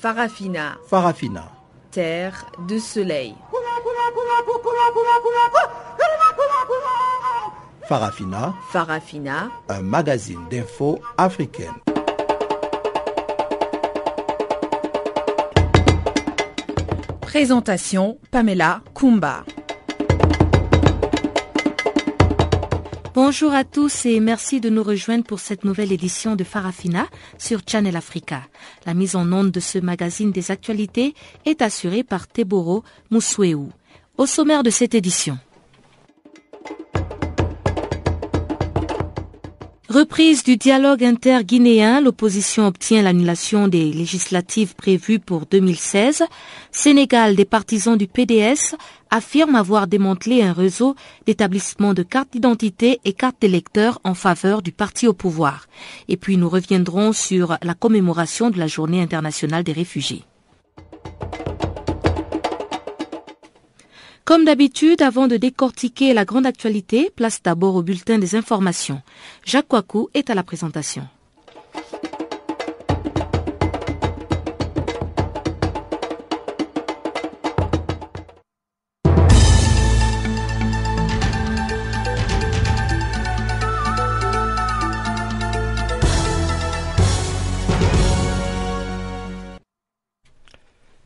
Farafina, Farafina. terre de soleil. Farafina, Farafina, un magazine d'infos africaine. présentation Pamela Kumba. Bonjour à tous et merci de nous rejoindre pour cette nouvelle édition de Farafina sur Channel Africa. La mise en onde de ce magazine des actualités est assurée par Teboro Moussueu. Au sommaire de cette édition. Reprise du dialogue interguinéen, l'opposition obtient l'annulation des législatives prévues pour 2016. Sénégal, des partisans du PDS affirment avoir démantelé un réseau d'établissements de cartes d'identité et cartes d'électeurs en faveur du parti au pouvoir. Et puis nous reviendrons sur la commémoration de la journée internationale des réfugiés. Comme d'habitude, avant de décortiquer la grande actualité, place d'abord au bulletin des informations. Jacques Kouakou est à la présentation.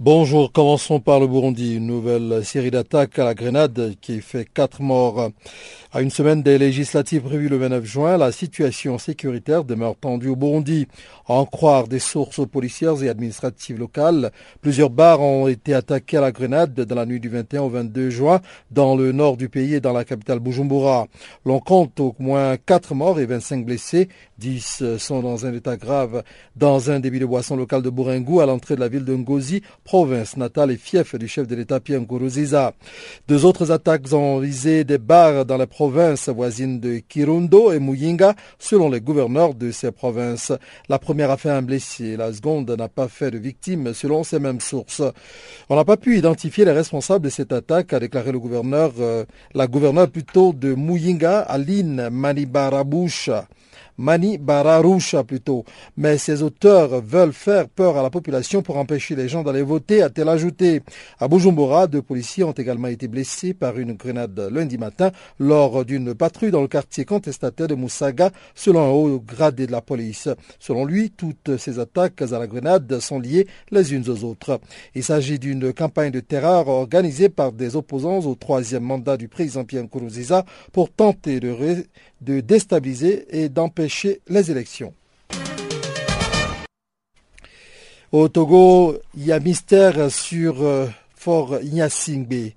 Bonjour, commençons par le Burundi. Une nouvelle série d'attaques à la grenade qui fait quatre morts. À une semaine des législatives prévues le 29 juin, la situation sécuritaire demeure tendue au Burundi. En croire des sources policières et administratives locales, plusieurs bars ont été attaqués à la grenade dans la nuit du 21 au 22 juin dans le nord du pays et dans la capitale Bujumbura. L'on compte au moins quatre morts et 25 blessés. 10 sont dans un état grave dans un débit de boisson local de Bourengou à l'entrée de la ville de Ngozi, province natale et fief du chef de l'État Pierre Nkuruziza. Deux autres attaques ont visé des bars dans la provinces voisines de Kirundo et Muyinga, selon les gouverneurs de ces provinces. La première a fait un blessé, la seconde n'a pas fait de victime, selon ces mêmes sources. On n'a pas pu identifier les responsables de cette attaque, a déclaré le gouverneur, euh, la gouverneure plutôt de Muyinga, Aline Manibarabusha. Mani Bararusha plutôt. Mais ces auteurs veulent faire peur à la population pour empêcher les gens d'aller voter, a-t-elle ajouté. À Bujumbura, deux policiers ont également été blessés par une grenade lundi matin lors d'une patrouille dans le quartier contestataire de Moussaga, selon un haut gradé de la police. Selon lui, toutes ces attaques à la grenade sont liées les unes aux autres. Il s'agit d'une campagne de terreur organisée par des opposants au troisième mandat du président Pierre Nkurunziza pour tenter de, de déstabiliser et d'empêcher les élections. Au Togo, il y a mystère sur euh, Fort Nyasingbe.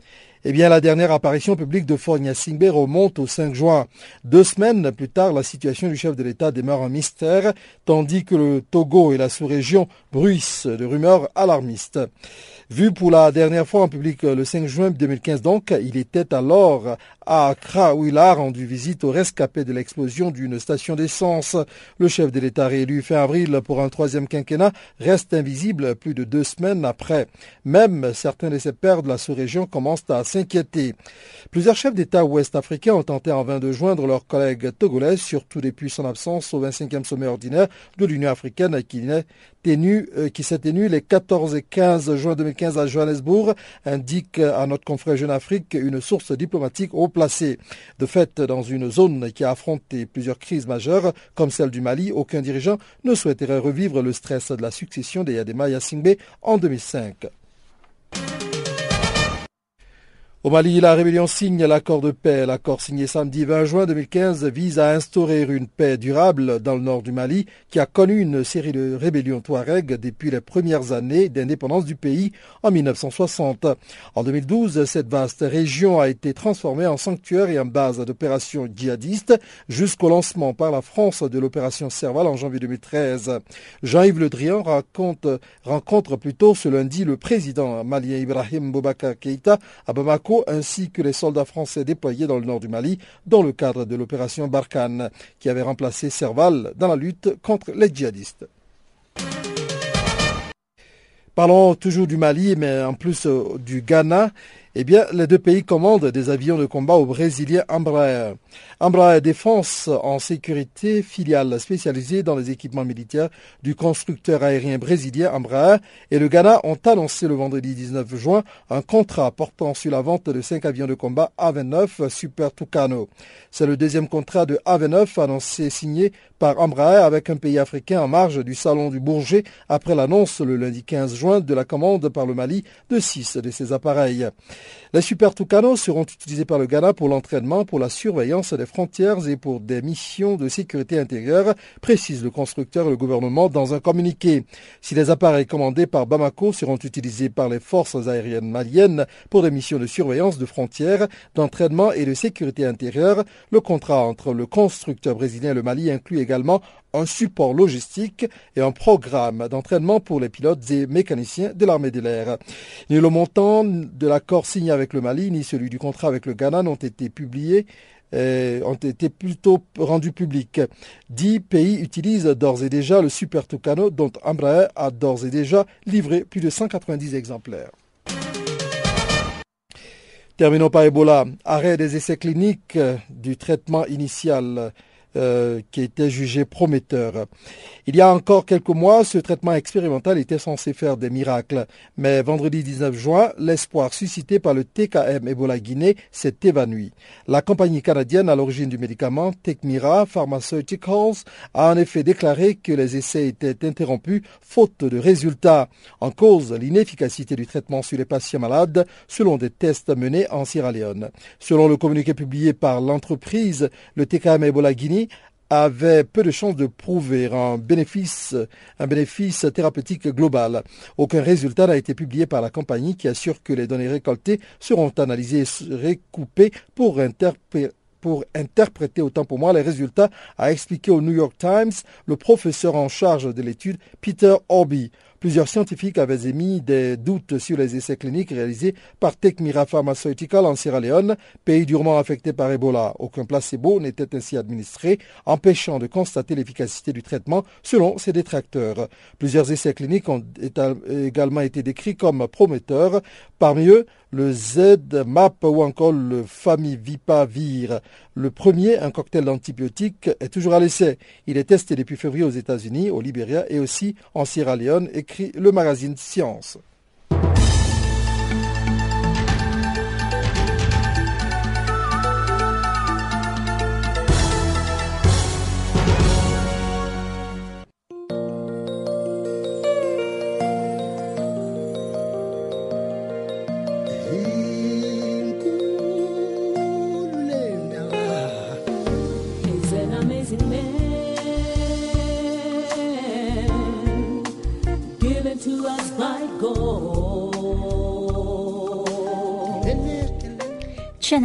Eh bien, la dernière apparition publique de Fort Nyasingbe remonte au 5 juin. Deux semaines plus tard, la situation du chef de l'État demeure un mystère, tandis que le Togo et la sous-région bruissent de rumeurs alarmistes. Vu pour la dernière fois en public le 5 juin 2015 donc, il était alors à Accra où il a rendu visite au rescapé de l'explosion d'une station d'essence. Le chef de l'État réélu fin avril pour un troisième quinquennat reste invisible plus de deux semaines après. Même certains de ses pairs de la sous-région commencent à s'inquiéter. Plusieurs chefs d'État ouest-africains ont tenté en vain de joindre leurs collègues togolais, surtout depuis son absence au 25e sommet ordinaire de l'Union africaine qui euh, s'est tenu les 14 et 15 juin 2015 à Johannesburg, indique à notre confrère Jeune Afrique une source diplomatique haut placée. De fait, dans une zone qui a affronté plusieurs crises majeures, comme celle du Mali, aucun dirigeant ne souhaiterait revivre le stress de la succession des Yadema Yassingbe en 2005. Au Mali, la rébellion signe l'accord de paix. L'accord signé samedi 20 juin 2015 vise à instaurer une paix durable dans le nord du Mali qui a connu une série de rébellions touareg depuis les premières années d'indépendance du pays en 1960. En 2012, cette vaste région a été transformée en sanctuaire et en base d'opérations djihadistes jusqu'au lancement par la France de l'opération Serval en janvier 2013. Jean-Yves Le Drian raconte, rencontre plutôt ce lundi le président malien Ibrahim Boubacar Keïta à Bamako ainsi que les soldats français déployés dans le nord du Mali dans le cadre de l'opération Barkhane qui avait remplacé Serval dans la lutte contre les djihadistes. Parlons toujours du Mali, mais en plus du Ghana. Eh bien, les deux pays commandent des avions de combat au brésilien Embraer. Embraer Défense en sécurité, filiale spécialisée dans les équipements militaires du constructeur aérien brésilien Embraer et le Ghana ont annoncé le vendredi 19 juin un contrat portant sur la vente de cinq avions de combat A-29 Super Tucano. C'est le deuxième contrat de A-29 annoncé signé par Embraer avec un pays africain en marge du salon du Bourget après l'annonce le lundi 15 juin de la commande par le Mali de six de ces appareils. Les Super Tucano seront utilisés par le Ghana pour l'entraînement, pour la surveillance des frontières et pour des missions de sécurité intérieure, précise le constructeur et le gouvernement dans un communiqué. Si les appareils commandés par Bamako seront utilisés par les forces aériennes maliennes pour des missions de surveillance de frontières, d'entraînement et de sécurité intérieure, le contrat entre le constructeur brésilien et le Mali inclut également un support logistique et un programme d'entraînement pour les pilotes et mécaniciens de l'armée de l'air. Ni le montant de l'accord signé avec le Mali, ni celui du contrat avec le Ghana n'ont été publiés euh, ont été plutôt rendus publics. Dix pays utilisent d'ores et déjà le Super Tucano dont Embraer a d'ores et déjà livré plus de 190 exemplaires. Terminons par Ebola. Arrêt des essais cliniques du traitement initial euh, qui était jugé prometteur. Il y a encore quelques mois, ce traitement expérimental était censé faire des miracles. Mais vendredi 19 juin, l'espoir suscité par le TKM Ebola Guinée s'est évanoui. La compagnie canadienne à l'origine du médicament, Tecmira Pharmaceuticals, a en effet déclaré que les essais étaient interrompus faute de résultats. En cause, l'inefficacité du traitement sur les patients malades selon des tests menés en Sierra Leone. Selon le communiqué publié par l'entreprise, le TKM Ebola Guinée avait peu de chances de prouver un bénéfice, thérapeutique global. Aucun résultat n'a été publié par la compagnie qui assure que les données récoltées seront analysées et recoupées pour pour interpréter autant pour moi les résultats, a expliqué au New York Times le professeur en charge de l'étude Peter Orby. Plusieurs scientifiques avaient émis des doutes sur les essais cliniques réalisés par Tecmira Pharmaceutical en Sierra Leone, pays durement affecté par Ebola. Aucun placebo n'était ainsi administré, empêchant de constater l'efficacité du traitement selon ses détracteurs. Plusieurs essais cliniques ont également été décrits comme prometteurs, parmi eux le Z-MAP ou encore le Famivipavir. Le premier, un cocktail d'antibiotiques, est toujours à l'essai. Il est testé depuis février aux États-Unis, au Libéria et aussi en Sierra Leone, le magazine Science.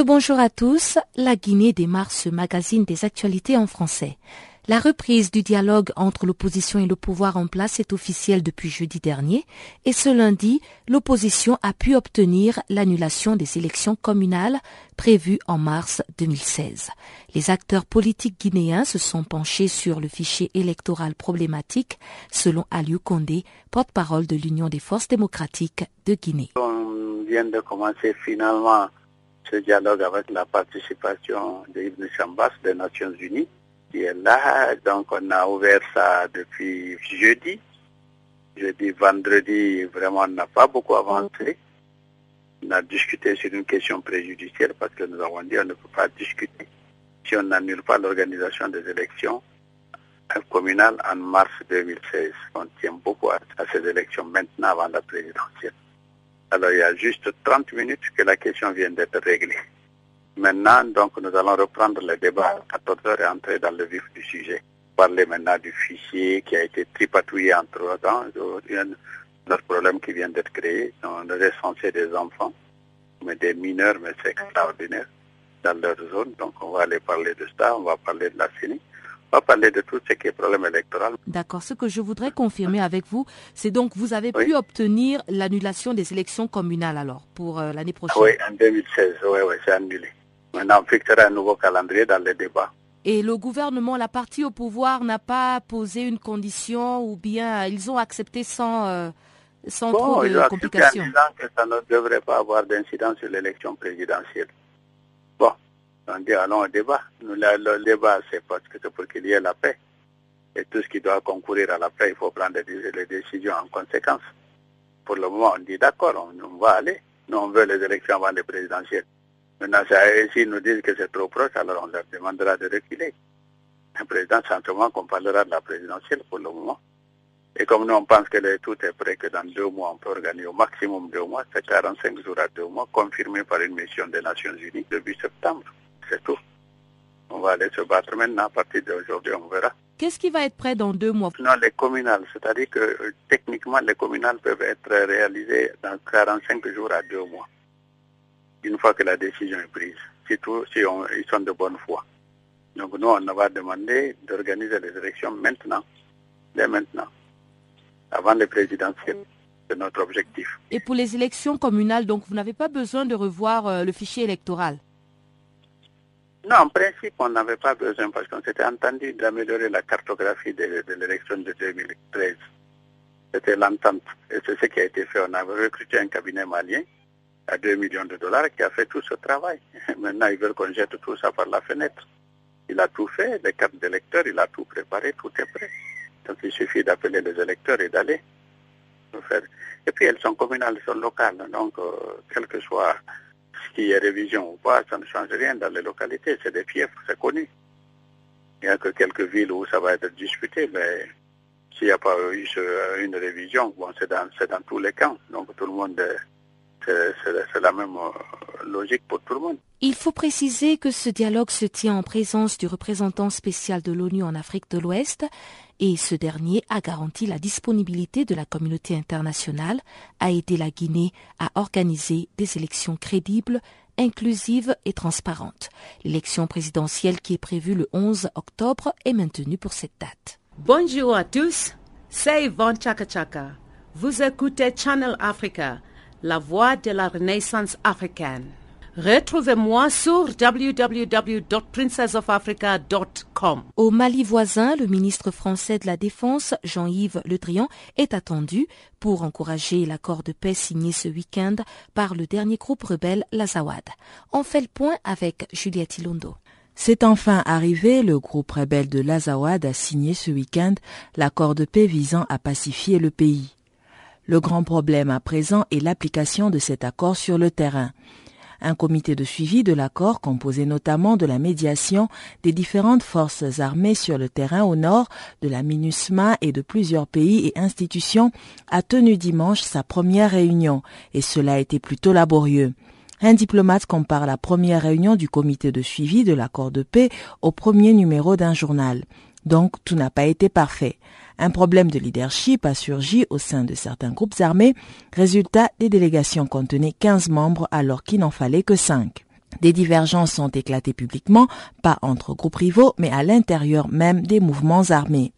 Rebonjour à tous, la Guinée démarre ce magazine des actualités en français. La reprise du dialogue entre l'opposition et le pouvoir en place est officielle depuis jeudi dernier et ce lundi, l'opposition a pu obtenir l'annulation des élections communales prévues en mars 2016. Les acteurs politiques guinéens se sont penchés sur le fichier électoral problématique selon Aliou Condé, porte-parole de l'Union des forces démocratiques de Guinée. Ce dialogue avec la participation de Ibn des Nations Unies qui est là. Donc on a ouvert ça depuis jeudi. Jeudi, vendredi, vraiment on n'a pas beaucoup avancé. On a discuté sur une question préjudicielle parce que nous avons dit on ne peut pas discuter si on n'annule pas l'organisation des élections communales en mars 2016. On tient beaucoup à ces élections maintenant avant la présidentielle. Alors il y a juste 30 minutes que la question vient d'être réglée. Maintenant, donc, nous allons reprendre le débat à 14 heures et entrer dans le vif du sujet. Parler maintenant du fichier qui a été tripatouillé entre temps. Nous notre problème qui vient d'être créé. On est recensé des enfants, mais des mineurs, mais c'est extraordinaire dans leur zone. Donc on va aller parler de ça, on va parler de la CENI. On va parler de tout ce qui est problème électoral. D'accord. Ce que je voudrais confirmer avec vous, c'est donc vous avez pu obtenir l'annulation des élections communales alors pour euh, l'année prochaine? Oui, en 2016, oui, oui, c'est annulé. Maintenant, on fixera un nouveau calendrier dans les débats. Et le gouvernement, la partie au pouvoir, n'a pas posé une condition ou bien ils ont accepté sans, euh, sans trop de complications? En que ça ne devrait pas avoir d'incidence sur l'élection présidentielle. On dit allons au débat. Nous, le, débat, c'est parce que c'est pour qu'il y ait la paix. Et tout ce qui doit concourir à la paix, il faut prendre les décisions en conséquence. Pour le moment, on dit d'accord, on, on, va aller. Nous, on veut les élections avant les présidentielles. Maintenant, s'ils nous disent que c'est trop proche, alors on leur demandera de reculer. Le président, simplement qu'on parlera de la présidentielle pour le moment. Et comme nous, on pense que tout est prêt, que dans deux mois, on peut organiser au maximum deux mois, c'est 45 jours à deux mois, confirmé par une mission des Nations Unies depuis septembre. C'est tout. On va aller se battre maintenant, à partir d'aujourd'hui, on verra. Qu'est-ce qui va être prêt dans deux mois? Non, les communales, c'est-à-dire que euh, techniquement, les communales peuvent être réalisées dans 45 jours à deux mois une fois que la décision est prise, surtout si ils sont de bonne foi. Donc nous, on va demander d'organiser les élections maintenant, dès maintenant, avant les présidentielles. C'est notre objectif. Et pour les élections communales, donc vous n'avez pas besoin de revoir euh, le fichier électoral? Non, en principe, on n'avait pas besoin parce qu'on s'était entendu d'améliorer la cartographie de, de l'élection de 2013. C'était l'entente. Et c'est ce qui a été fait. On avait recruté un cabinet malien à 2 millions de dollars qui a fait tout ce travail. Maintenant, ils veulent qu'on jette tout ça par la fenêtre. Il a tout fait, les cartes d'électeurs, il a tout préparé, tout est prêt. Donc il suffit d'appeler les électeurs et d'aller. Et puis elles sont communales, elles sont locales. Donc, euh, quel que soit ce qui est révision ou pas, ça ne change rien dans les localités. C'est des fiefs, c'est connu. Il n'y a que quelques villes où ça va être disputé, mais s'il n'y a pas eu une révision, bon, c'est dans, dans tous les camps. Donc tout le monde c'est la même euh, logique pour tout le monde. Il faut préciser que ce dialogue se tient en présence du représentant spécial de l'ONU en Afrique de l'Ouest et ce dernier a garanti la disponibilité de la communauté internationale à aider la Guinée à organiser des élections crédibles, inclusives et transparentes. L'élection présidentielle qui est prévue le 11 octobre est maintenue pour cette date. Bonjour à tous, c'est Yvonne Chaka Chaka. Vous écoutez Channel Africa la voix de la Renaissance africaine. Retrouvez-moi sur www.princessofafrica.com. Au Mali voisin, le ministre français de la Défense, Jean-Yves Le Drian, est attendu pour encourager l'accord de paix signé ce week-end par le dernier groupe rebelle, l'Azawad. On fait le point avec Juliette Ilondo. C'est enfin arrivé, le groupe rebelle de l'Azawad a signé ce week-end l'accord de paix visant à pacifier le pays. Le grand problème à présent est l'application de cet accord sur le terrain. Un comité de suivi de l'accord, composé notamment de la médiation des différentes forces armées sur le terrain au nord, de la MINUSMA et de plusieurs pays et institutions, a tenu dimanche sa première réunion, et cela a été plutôt laborieux. Un diplomate compare la première réunion du comité de suivi de l'accord de paix au premier numéro d'un journal. Donc tout n'a pas été parfait. Un problème de leadership a surgi au sein de certains groupes armés. Résultat, les délégations contenaient 15 membres alors qu'il n'en fallait que 5. Des divergences ont éclaté publiquement, pas entre groupes rivaux, mais à l'intérieur même des mouvements armés.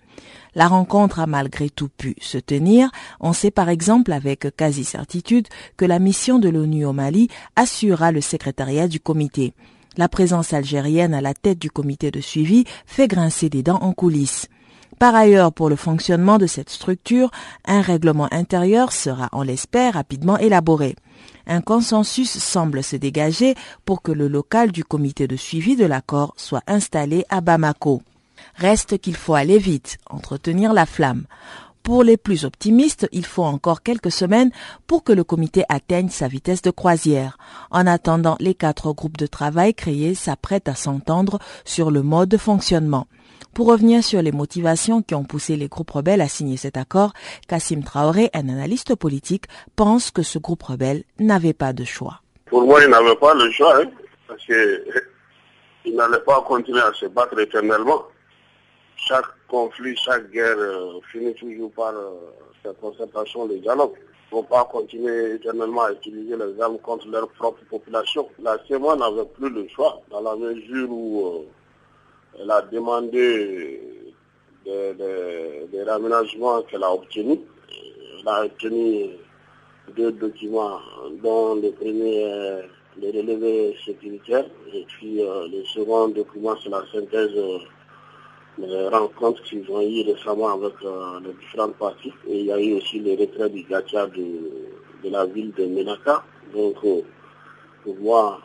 La rencontre a malgré tout pu se tenir. On sait par exemple avec quasi certitude que la mission de l'ONU au Mali assurera le secrétariat du comité. La présence algérienne à la tête du comité de suivi fait grincer des dents en coulisses. Par ailleurs, pour le fonctionnement de cette structure, un règlement intérieur sera, on l'espère, rapidement élaboré. Un consensus semble se dégager pour que le local du comité de suivi de l'accord soit installé à Bamako. Reste qu'il faut aller vite, entretenir la flamme. Pour les plus optimistes, il faut encore quelques semaines pour que le comité atteigne sa vitesse de croisière. En attendant, les quatre groupes de travail créés s'apprêtent à s'entendre sur le mode de fonctionnement. Pour revenir sur les motivations qui ont poussé les groupes rebelles à signer cet accord, Kassim Traoré, un analyste politique, pense que ce groupe rebelle n'avait pas de choix. Pour moi, il n'avait pas le choix, hein, parce qu'il n'allait pas continuer à se battre éternellement. chaque conflit, chaque guerre euh, finit toujours par euh, cette concertation, le dialogue. Ne faut pas continuer éternellement à utiliser les armes contre leur propre population. La CEMA n'avait plus le choix dans la mesure où euh, elle a demandé des, des, des raménagements qu'elle a obtenus. Elle a obtenu deux documents, dont le premier le relevé sécuritaire et puis euh, le second document c'est la synthèse euh, des rencontres qu'ils ont eues récemment avec euh, les différentes parties. Et il y a eu aussi le retrait du Gatia de, de la ville de Menaka. Donc pour moi,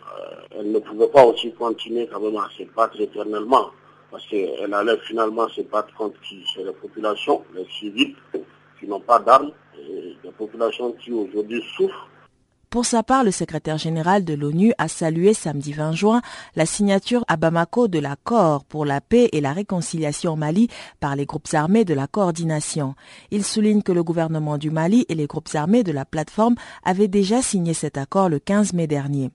elle ne pouvait pas aussi continuer quand même à se battre éternellement parce qu'elle allait finalement se battre contre qui? C'est les populations, les civils qui n'ont pas d'armes, des populations qui aujourd'hui souffrent pour sa part, le secrétaire général de l'ONU a salué samedi 20 juin la signature à Bamako de l'accord pour la paix et la réconciliation au Mali par les groupes armés de la coordination. Il souligne que le gouvernement du Mali et les groupes armés de la plateforme avaient déjà signé cet accord le 15 mai dernier.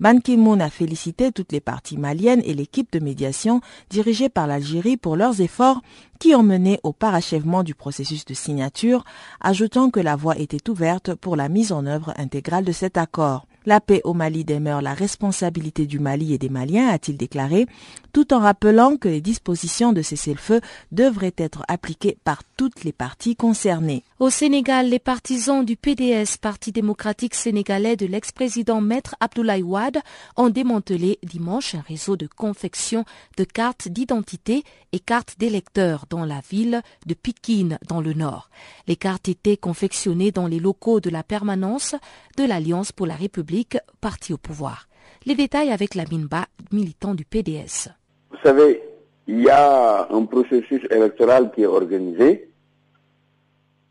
Ban Ki-moon a félicité toutes les parties maliennes et l'équipe de médiation dirigée par l'Algérie pour leurs efforts qui ont mené au parachèvement du processus de signature, ajoutant que la voie était ouverte pour la mise en œuvre intégrale de cet accord. La paix au Mali demeure la responsabilité du Mali et des Maliens, a-t-il déclaré, tout en rappelant que les dispositions de cessez-le-feu devraient être appliquées par toutes les parties concernées. Au Sénégal, les partisans du PDS, Parti démocratique sénégalais de l'ex-président Maître Abdoulaye Wade, ont démantelé dimanche un réseau de confection de cartes d'identité et cartes d'électeurs dans la ville de Pikine, dans le nord. Les cartes étaient confectionnées dans les locaux de la permanence de l'Alliance pour la République, parti au pouvoir. Les détails avec la Minba, militant du PDS. Vous savez, il y a un processus électoral qui est organisé.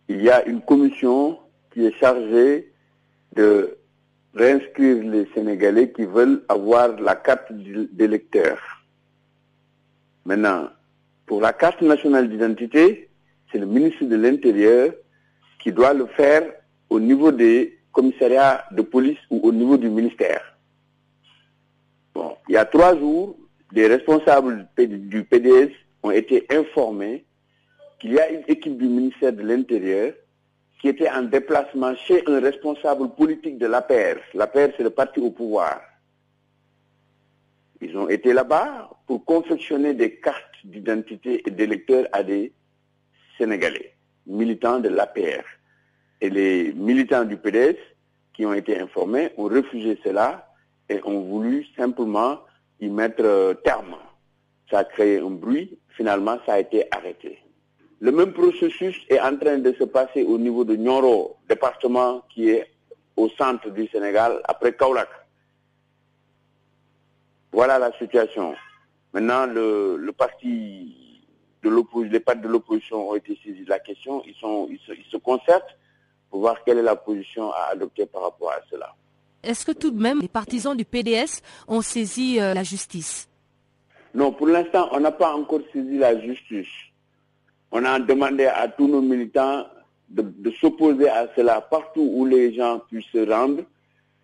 Il y a une commission qui est chargée de réinscrire les Sénégalais qui veulent avoir la carte d'électeur. Maintenant, pour la carte nationale d'identité, c'est le ministre de l'Intérieur qui doit le faire au niveau des commissariats de police ou au niveau du ministère. Bon, il y a trois jours, les responsables du PDS ont été informés qu'il y a une équipe du ministère de l'Intérieur qui était en déplacement chez un responsable politique de l'APR. L'APR, c'est le parti au pouvoir. Ils ont été là-bas pour confectionner des cartes d'identité et d'électeurs à des Sénégalais, militants de l'APR. Et les militants du PDS qui ont été informés ont refusé cela et ont voulu simplement y mettre terme. Ça a créé un bruit, finalement ça a été arrêté. Le même processus est en train de se passer au niveau de Nyoro, département qui est au centre du Sénégal, après Kaulak. Voilà la situation. Maintenant, le, parti de l'opposition, les partis de l'opposition ont été saisis de la question. Ils se concertent pour voir quelle est la position à adopter par rapport à cela. Est-ce que tout de même les partisans du PDS ont saisi euh, la justice? Non, pour l'instant, on n'a pas encore saisi la justice. On a demandé à tous nos militants de, de s'opposer à cela partout où les gens puissent se rendre.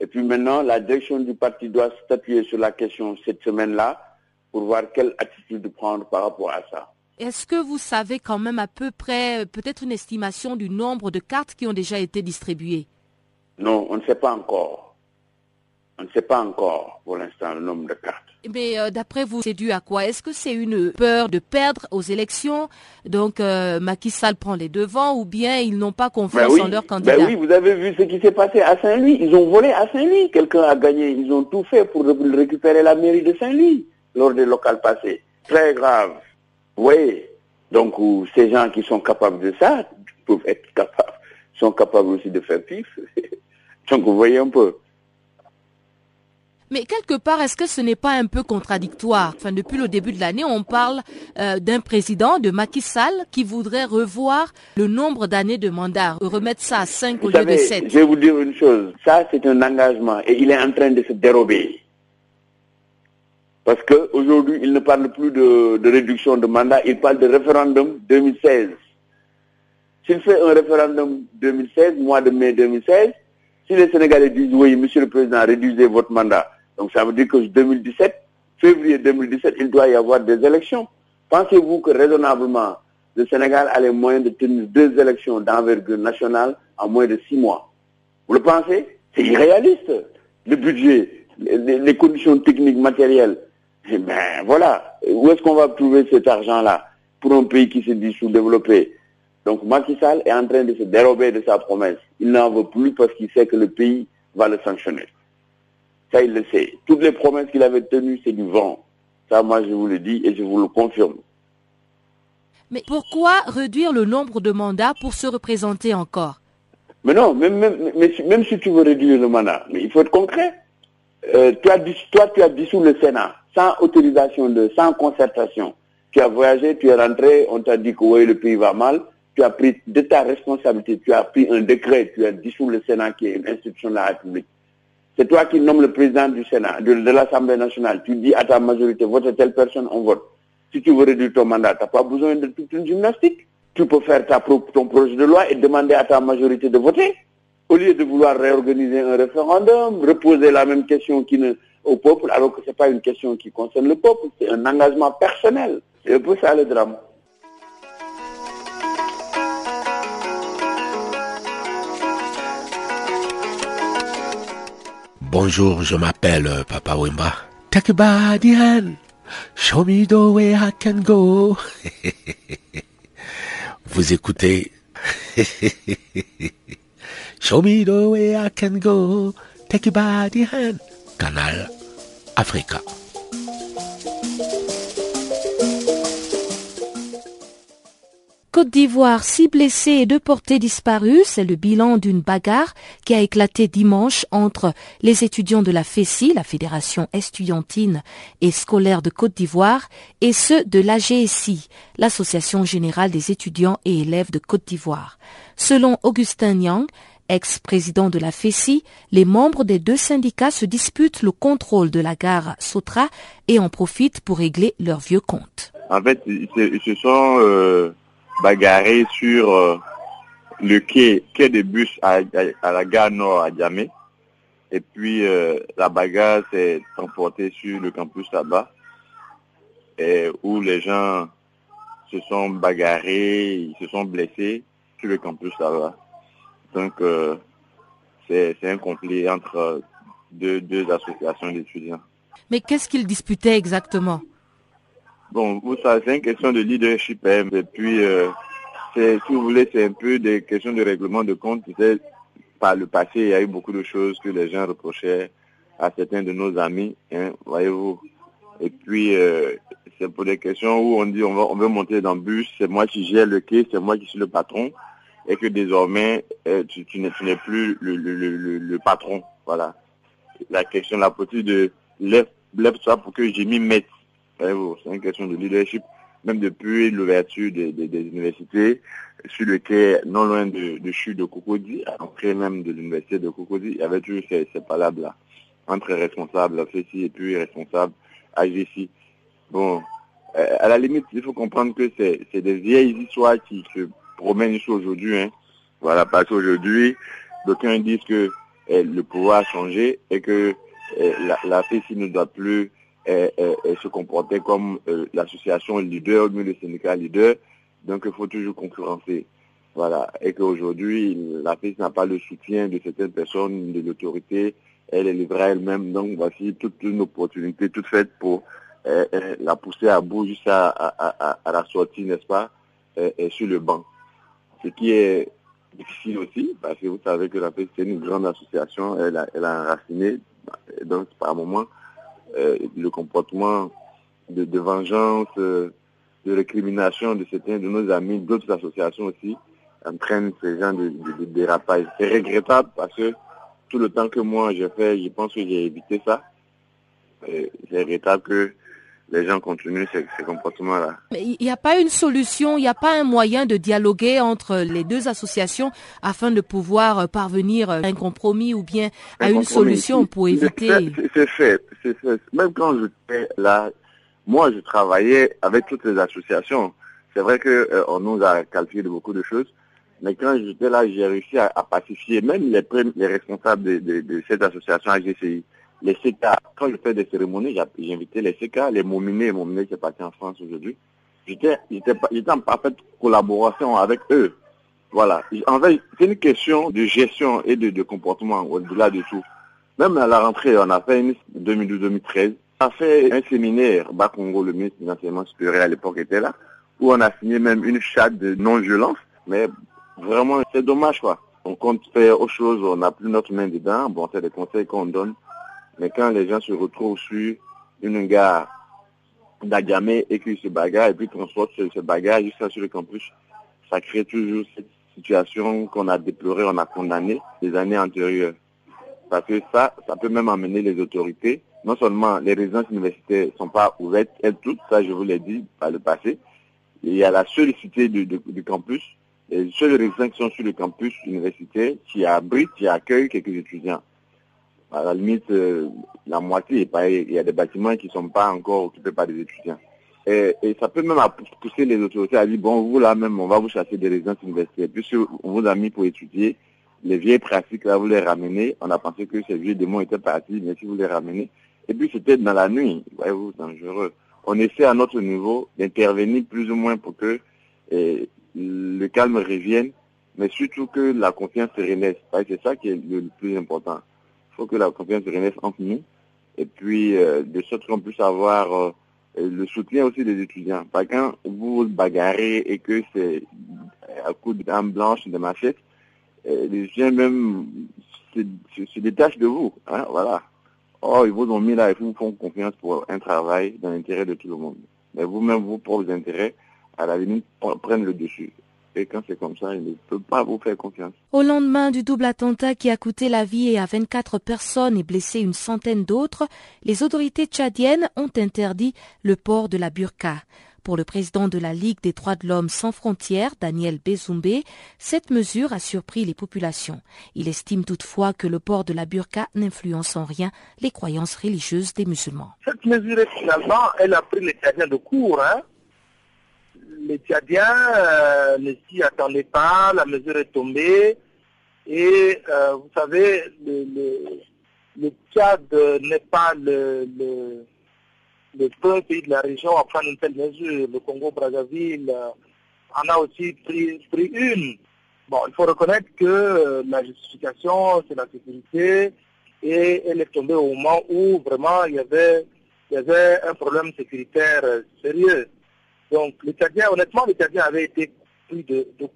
Et puis maintenant, la direction du parti doit statuer sur la question cette semaine-là pour voir quelle attitude prendre par rapport à ça. Est-ce que vous savez quand même à peu près, peut-être une estimation du nombre de cartes qui ont déjà été distribuées? Non, on ne sait pas encore. On ne sait pas encore pour l'instant le nombre de cartes. Mais euh, d'après vous, c'est dû à quoi? Est-ce que c'est une peur de perdre aux élections? Donc euh, Macky Sall prend les devants ou bien ils n'ont pas confiance Ben oui, en leur candidat? ben oui, vous avez vu ce qui s'est passé à Saint-Louis. Ils ont volé à Saint-Louis. Quelqu'un a gagné. Ils ont tout fait pour re- récupérer la mairie de Saint-Louis lors des locales passées. Très grave. Oui. Donc ces gens qui sont capables de ça peuvent être capables, sont capables aussi de faire pire. Donc vous voyez un peu. Mais quelque part, est-ce que ce n'est pas un peu contradictoire? Enfin, depuis le début de l'année, on parle euh, d'un président, de Macky Sall, qui voudrait revoir le nombre d'années de mandat, remettre ça à 5 au lieu de 7. je vais vous dire une chose. Ça, c'est un engagement et il est en train de se dérober. Parce qu'aujourd'hui, il ne parle plus de, de réduction de mandat, il parle de référendum 2016. S'il fait un référendum 2016, mois de mai 2016, si les Sénégalais disent oui, monsieur le président, réduisez votre mandat, donc ça veut dire que 2017, février 2017, il doit y avoir des élections. Pensez-vous que raisonnablement, le Sénégal a les moyens de tenir deux élections d'envergure nationale en moins de six mois? Vous le pensez? C'est irréaliste. Le budget, les, conditions techniques, matérielles. Eh ben voilà. Où est-ce qu'on va trouver cet argent-là pour un pays qui se dit sous-développé? Donc Macky Sall est en train de se dérober de sa promesse. Il n'en veut plus parce qu'il sait que le pays va le sanctionner. Ça, il le sait. Toutes les promesses qu'il avait tenues, c'est du vent. Ça, moi, je vous le dis et je vous le confirme. Mais pourquoi réduire le nombre de mandats pour se représenter encore? Mais non, même, même, si tu veux réduire le mandat, mais il faut être concret. Euh, toi, tu as dissous le Sénat sans autorisation, de, sans concertation. Tu as voyagé, tu es rentré, on t'a dit que oui, le pays va mal. Tu as pris de ta responsabilité, tu as pris un décret, tu as dissous le Sénat qui est une institution de la République. C'est toi qui nommes le président du Sénat, de, l'Assemblée nationale. Tu dis à ta majorité, vote telle personne, on vote. Si tu veux réduire ton mandat, tu n'as pas besoin de toute une gymnastique. Tu peux faire ta, ton projet de loi et demander à ta majorité de voter. Au lieu de vouloir réorganiser un référendum, reposer la même question qui ne, au peuple, alors que ce n'est pas une question qui concerne le peuple, c'est un engagement personnel. C'est un peu ça le drame. Bonjour, je m'appelle euh, Papa Wimba. Take a body hand. Show me the way I can go. Vous écoutez. Show me the way I can go. Take a body hand. Canal Africa. Côte d'Ivoire, six blessés et deux portés disparus, c'est le bilan d'une bagarre qui a éclaté dimanche entre les étudiants de la FESI, la Fédération estudiantine et scolaire de Côte d'Ivoire, et ceux de l'AGSI, l'Association générale des étudiants et élèves de Côte d'Ivoire. Selon Augustin Nyang, ex-président de la FESI, les membres des deux syndicats se disputent le contrôle de la gare Sotra et en profitent pour régler leurs vieux comptes. En fait, ils se sont euh, bagarré sur euh, le quai, quai de bus à, la gare nord à Djamé. Et puis euh, la bagarre s'est transportée sur le campus là-bas, où les gens se sont bagarrés, ils se sont blessés sur le campus là-bas. Donc euh, c'est un conflit entre deux, deux associations d'étudiants. Mais qu'est-ce qu'ils disputaient exactement? Bon, vous savez, c'est une question de leadership. Hein, et puis, euh, si vous voulez, c'est un peu des questions de règlement de compte. Par le passé, il y a eu beaucoup de choses que les gens reprochaient à certains de nos amis, hein, voyez-vous. Et puis, euh, c'est pour des questions où on dit on, va, on veut monter dans le bus, c'est moi qui gère le quai, c'est moi qui suis le patron, et que désormais, euh, tu, tu n'es plus le, le, le, le, patron. Voilà. La question, la politique de lève, lève toi pour que j'ai mis mette c'est une question de leadership, même depuis l'ouverture des, universités, sur le quai non loin de, de chute de Cocody, à même de l'université de Cocody, il y avait toujours ces, ces palabres-là, entre responsables FECI et puis responsables AGC. Bon, euh, à la limite, il faut comprendre que c'est des vieilles histoires qui se promènent ici aujourd'hui. Hein. Voilà, parce qu'aujourd'hui, d'aucuns disent que euh, le pouvoir a changé et que euh, la, la FECI ne doit plus et, se comporter comme l'association leader, mieux le syndicat leader. Donc il faut toujours concurrencer. Voilà. Et qu'aujourd'hui, la FIS n'a pas le soutien de certaines personnes, de l'autorité. Elle est livrée elle-même. Donc voici toute une opportunité toute faite pour la pousser à bout jusqu'à à, la sortie, n'est-ce pas, sur le banc. Ce qui est difficile aussi, parce que vous savez que la c'est une grande association. Elle a, elle a enraciné. Donc par moment, euh, le comportement de, de vengeance, euh, de récrimination de certains de nos amis, d'autres associations aussi, entraînent ce genre de, de, dérapage. C'est regrettable parce que tout le temps que moi j'ai fait, je pense que j'ai évité ça. C'est regrettable que les gens continuent ces, comportements-là. Mais il n'y a pas une solution, il n'y a pas un moyen de dialoguer entre les deux associations afin de pouvoir euh, parvenir à un compromis ou bien à une solution pour éviter. C'est fait, c'est fait. Même quand j'étais là, moi je travaillais avec toutes les associations. C'est vrai qu'on euh, nous a qualifié de beaucoup de choses, mais quand j'étais là, j'ai réussi à, pacifier même les, les responsables de, de, de cette association AGCI les CK, quand je fais des cérémonies, j'ai invité les CK, les Mominés, Mominés qui est parti en France aujourd'hui, J'étais, en parfaite collaboration avec eux. Voilà. En fait, c'est une question de gestion et de, de comportement au-delà de tout. Même à la rentrée, on a fait une 2012-2013. On a fait un séminaire, Bakongo, le ministre de l'enseignement supérieur à l'époque était là, où on a signé même une charte de non-violence. Mais vraiment, c'est dommage, quoi. On compte faire autre chose, on n'a plus notre main dedans. Bon, c'est des conseils qu'on donne. Mais quand les gens se retrouvent sur une gare d'Agamé et qu'ils se bagarrent et puis transportent ce, bagage jusqu'à sur le campus, ça crée toujours cette situation qu'on a déplorée, on a condamné les années antérieures. Parce que ça, ça peut même amener les autorités. Non seulement les résidences universitaires ne sont pas ouvertes, elles toutes, ça je vous l'ai dit par le passé. Il y a la seule cité du, du, du campus, les seules résidences qui sont sur le campus universitaire qui abritent, qui accueillent quelques étudiants. À la limite, euh, la moitié, il y a des bâtiments qui ne sont pas encore occupés par des étudiants. Et, et, ça peut même pousser les autorités à dire, bon, vous là même, on va vous chasser des résidences universitaires. Puisque on vous a mis pour étudier, les vieilles pratiques, là, vous les ramenez. On a pensé que ces vieux démons étaient partis, mais si vous les ramenez. Et puis c'était dans la nuit, voyez-vous, dangereux. On essaie à notre niveau d'intervenir plus ou moins pour que eh, le calme revienne, mais surtout que la confiance se renaisse. C'est ça qui est le plus important. Il faut que la confiance se renaisse entre nous. Et puis, euh, de sorte qu'on puisse avoir euh, le soutien aussi des étudiants. Parce que quand vous vous bagarrez et que c'est à coup d'âme blanche, de machette, euh, les étudiants même se, détachent de vous. Hein, voilà. Oh, ils vous ont mis là et vous font confiance pour un travail dans l'intérêt de tout le monde. Mais vous-même, vos propres intérêts, à la limite, prennent le dessus. Et quand c'est comme ça, il ne peut pas vous faire confiance. Au lendemain du double attentat qui a coûté la vie à 24 personnes et blessé une centaine d'autres, les autorités tchadiennes ont interdit le port de la burqa. Pour le président de la Ligue des droits de l'homme sans frontières, Daniel Bezoumbé, cette mesure a surpris les populations. Il estime toutefois que le port de la burqa n'influence en rien les croyances religieuses des musulmans. Cette mesure, finalement, elle a pris les Tchadiens de court. Hein les Tchadiens euh, ne s'y attendaient pas, la mesure est tombée. Et euh, vous savez, le, le, le Tchad n'est pas le, le, le pays de la région à prendre une telle mesure. Le Congo-Brazzaville euh, en a aussi pris, pris, une. Bon, il faut reconnaître que la justification, c'est la sécurité, et elle est tombée au moment où vraiment il y avait, il y avait un problème sécuritaire sérieux. Donc, Tchadiens, honnêtement, Tchadiens avaient été pris de, de.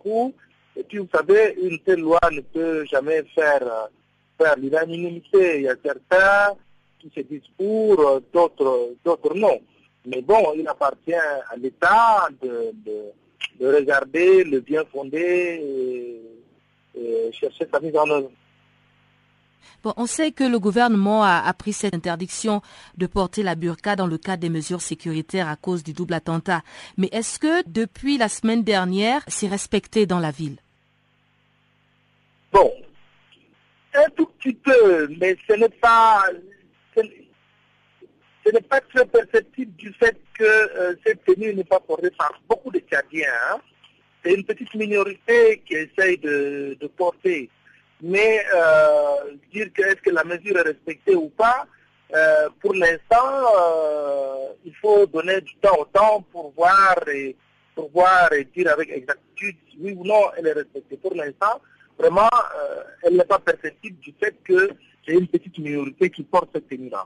Et puis, vous savez, une telle loi ne peut jamais faire, faire l'unanimité. Il y a certains qui se disent pour, d'autres, d'autres non. Mais bon, il appartient à l'État de, de, de, regarder le bien fondé et, et chercher sa mise en œuvre. Bon, on sait que le gouvernement a, pris cette interdiction de porter la burqa dans le cadre des mesures sécuritaires à cause du double attentat. Mais est-ce que depuis la semaine dernière, c'est respecté dans la ville? Bon, un tout petit peu, mais ce n'est pas, ce n'est pas très perceptible du fait que euh, cette tenue n'est pas portée par beaucoup de Tchadiens. Hein. C'est une petite minorité qui essaye de porter mais euh, dire que est-ce que la mesure est respectée ou pas, euh, pour l'instant, euh, il faut donner du temps au temps pour voir et pour voir et dire avec exactitude oui ou non elle est respectée. Pour l'instant, vraiment, elle n'est pas perceptible du fait que j'ai une petite minorité qui porte cette tenue-là.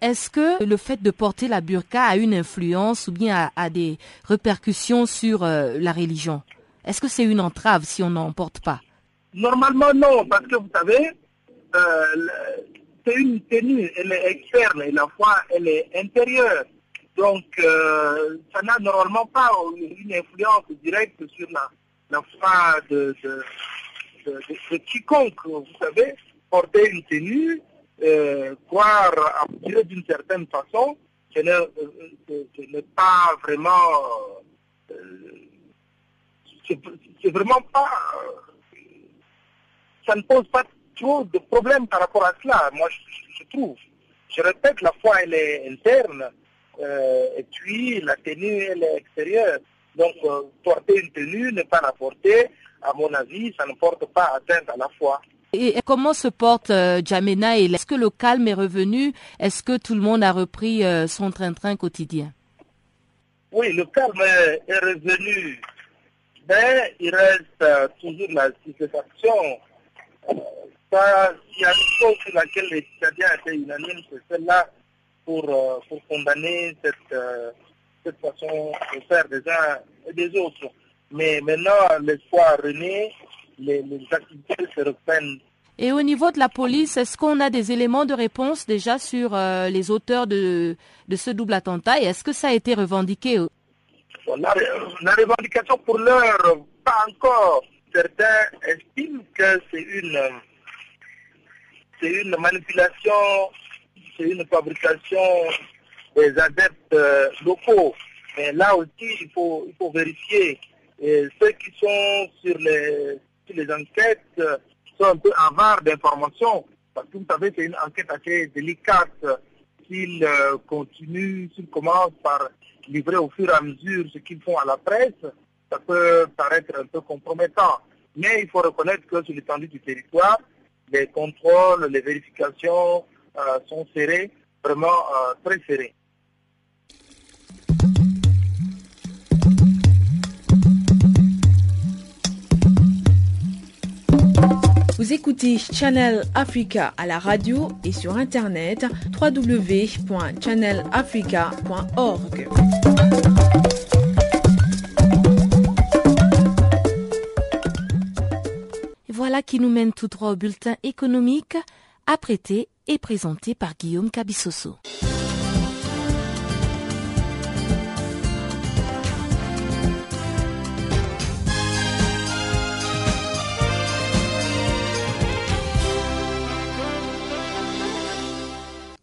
Est-ce que le fait de porter la burqa a une influence ou bien a des répercussions sur la religion? Est-ce que c'est une entrave si on n'en porte pas? Normalement, non, parce que vous savez, euh, c'est une tenue, elle est externe et la foi, elle est intérieure. Donc, euh, ça n'a normalement pas une influence directe sur la, foi de, de, quiconque. Vous savez, porter une tenue, euh, croire à Dieu d'une certaine façon, ce n'est pas vraiment... c'est vraiment pas ça ne pose pas trop de problèmes par rapport à cela, moi je, je trouve. Je répète, la foi elle est interne, euh, et puis la tenue elle est extérieure. Donc euh, porter une tenue, ne pas la porter, à mon avis, ça ne porte pas atteinte à la foi. Et comment se porte euh, Jamena Est-ce que le calme est revenu? Est-ce que tout le monde a repris euh, son train-train quotidien? Oui, le calme est revenu, mais il reste toujours la stupéfaction. Ça, il y a une chose sur laquelle les Tchadiens étaient unanimes, c'est celle-là pour, pour condamner cette, cette façon de faire des uns et des autres. Mais maintenant, l'espoir renaît, les, les activités se reprennent et au niveau de la police, est-ce qu'on a des éléments de réponse déjà sur euh, les auteurs de, de, ce double attentat et est-ce que ça a été revendiqué la, la, revendication pour l'heure, pas encore. Certains estiment que c'est une, c'est une manipulation, c'est une fabrication des adeptes euh, locaux. Mais là aussi, il faut, il faut vérifier. Et ceux qui sont sur les, sur les enquêtes, un peu avare d'informations, parce que vous savez, c'est une enquête assez délicate. S'ils euh, continuent, s'ils commencent par livrer au fur et à mesure ce qu'ils font à la presse, ça peut paraître un peu compromettant. Mais il faut reconnaître que sur l'étendue du territoire, les contrôles, les vérifications euh, sont serrés, vraiment euh, très serrés. Vous écoutez Channel Africa à la radio et sur internet www.channelafrica.org. Qui nous mène tout droit au bulletin économique, apprêté et présenté par Guillaume Cabissoso.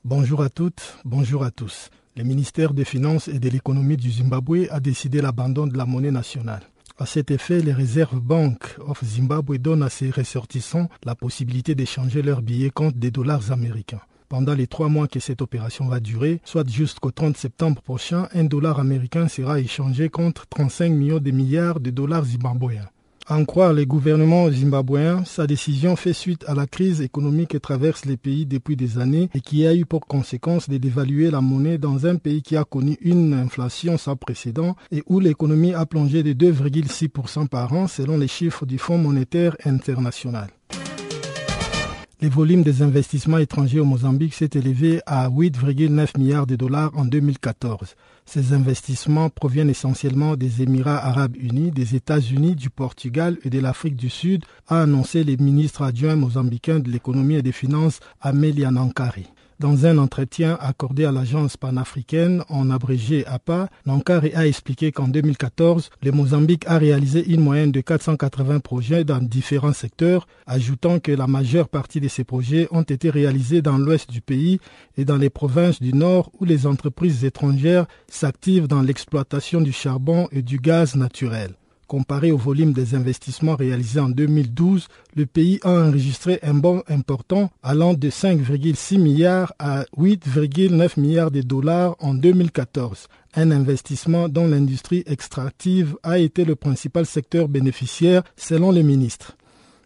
Bonjour à toutes, bonjour à tous. Le ministère des Finances et de l'économie du Zimbabwe a décidé l'abandon de la monnaie nationale. À cet effet, les réserves Bank of Zimbabwe donnent à ses ressortissants la possibilité d'échanger leurs billets contre des dollars américains. Pendant les trois mois que cette opération va durer, soit jusqu'au 30 septembre prochain, un dollar américain sera échangé contre 35 millions de milliards de dollars zimbabwéens en croire les gouvernements zimbabwéens, sa décision fait suite à la crise économique qui traverse les pays depuis des années et qui a eu pour conséquence de dévaluer la monnaie dans un pays qui a connu une inflation sans précédent et où l'économie a plongé de 2,6% par an selon les chiffres du Fonds monétaire international. Les volumes des investissements étrangers au Mozambique s'est élevé à 8,9 milliards de dollars en 2014. Ces investissements proviennent essentiellement des Émirats arabes unis, des États-Unis, du Portugal et de l'Afrique du Sud, a annoncé le ministre adjoint mozambicain de l'économie et des finances Amélia Nankari. Dans un entretien accordé à l'agence panafricaine, en abrégé APA, Nankari a expliqué qu'en 2014, le Mozambique a réalisé une moyenne de 480 projets dans différents secteurs, ajoutant que la majeure partie de ces projets ont été réalisés dans l'ouest du pays et dans les provinces du nord où les entreprises étrangères s'activent dans l'exploitation du charbon et du gaz naturel. Comparé au volume des investissements réalisés en 2012, le pays a enregistré un bond important allant de 5,6 milliards à 8,9 milliards de dollars en 2014. Un investissement dont l'industrie extractive a été le principal secteur bénéficiaire selon le ministre.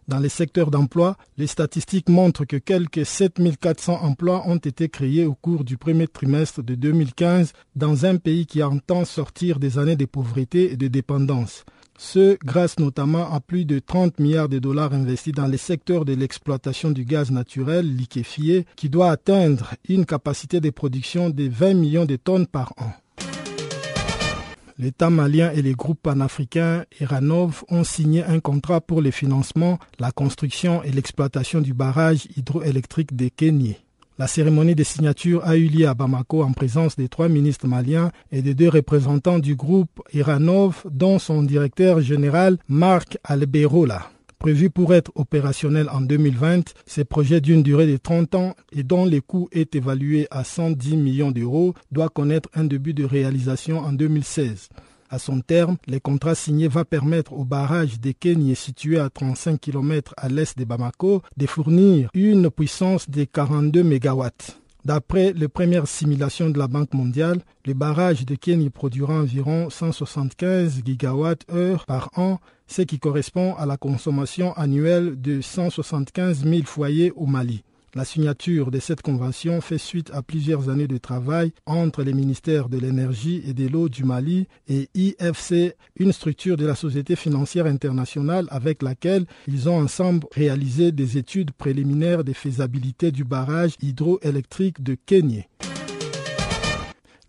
Dans les secteurs d'emploi, les statistiques montrent que quelques 7400 emplois ont été créés au cours du premier trimestre de 2015 dans un pays qui entend sortir des années de pauvreté et de dépendance ce grâce notamment à plus de 30 milliards de dollars investis dans les secteurs de l'exploitation du gaz naturel liquéfié qui doit atteindre une capacité de production de 20 millions de tonnes par an. L'État malien et les groupes panafricains Iranov ont signé un contrat pour le financement, la construction et l'exploitation du barrage hydroélectrique de Kenya. La cérémonie de signature a eu lieu à Bamako en présence des trois ministres maliens et des deux représentants du groupe Iranov, dont son directeur général Marc Alberola. Prévu pour être opérationnel en 2020, ces projets d'une durée de 30 ans et dont le coût est évalué à 110 millions d'euros doit connaître un début de réalisation en 2016. À son terme, le contrat signé va permettre au barrage de Kenya situé à 35 km à l'est de Bamako de fournir une puissance de 42 MW. D'après les premières simulations de la Banque mondiale, le barrage de Kenya produira environ 175 GWh par an, ce qui correspond à la consommation annuelle de 175 000 foyers au Mali. La signature de cette convention fait suite à plusieurs années de travail entre les ministères de l'énergie et de l'eau du Mali et IFC, une structure de la Société financière internationale avec laquelle ils ont ensemble réalisé des études préliminaires de faisabilité du barrage hydroélectrique de Kenya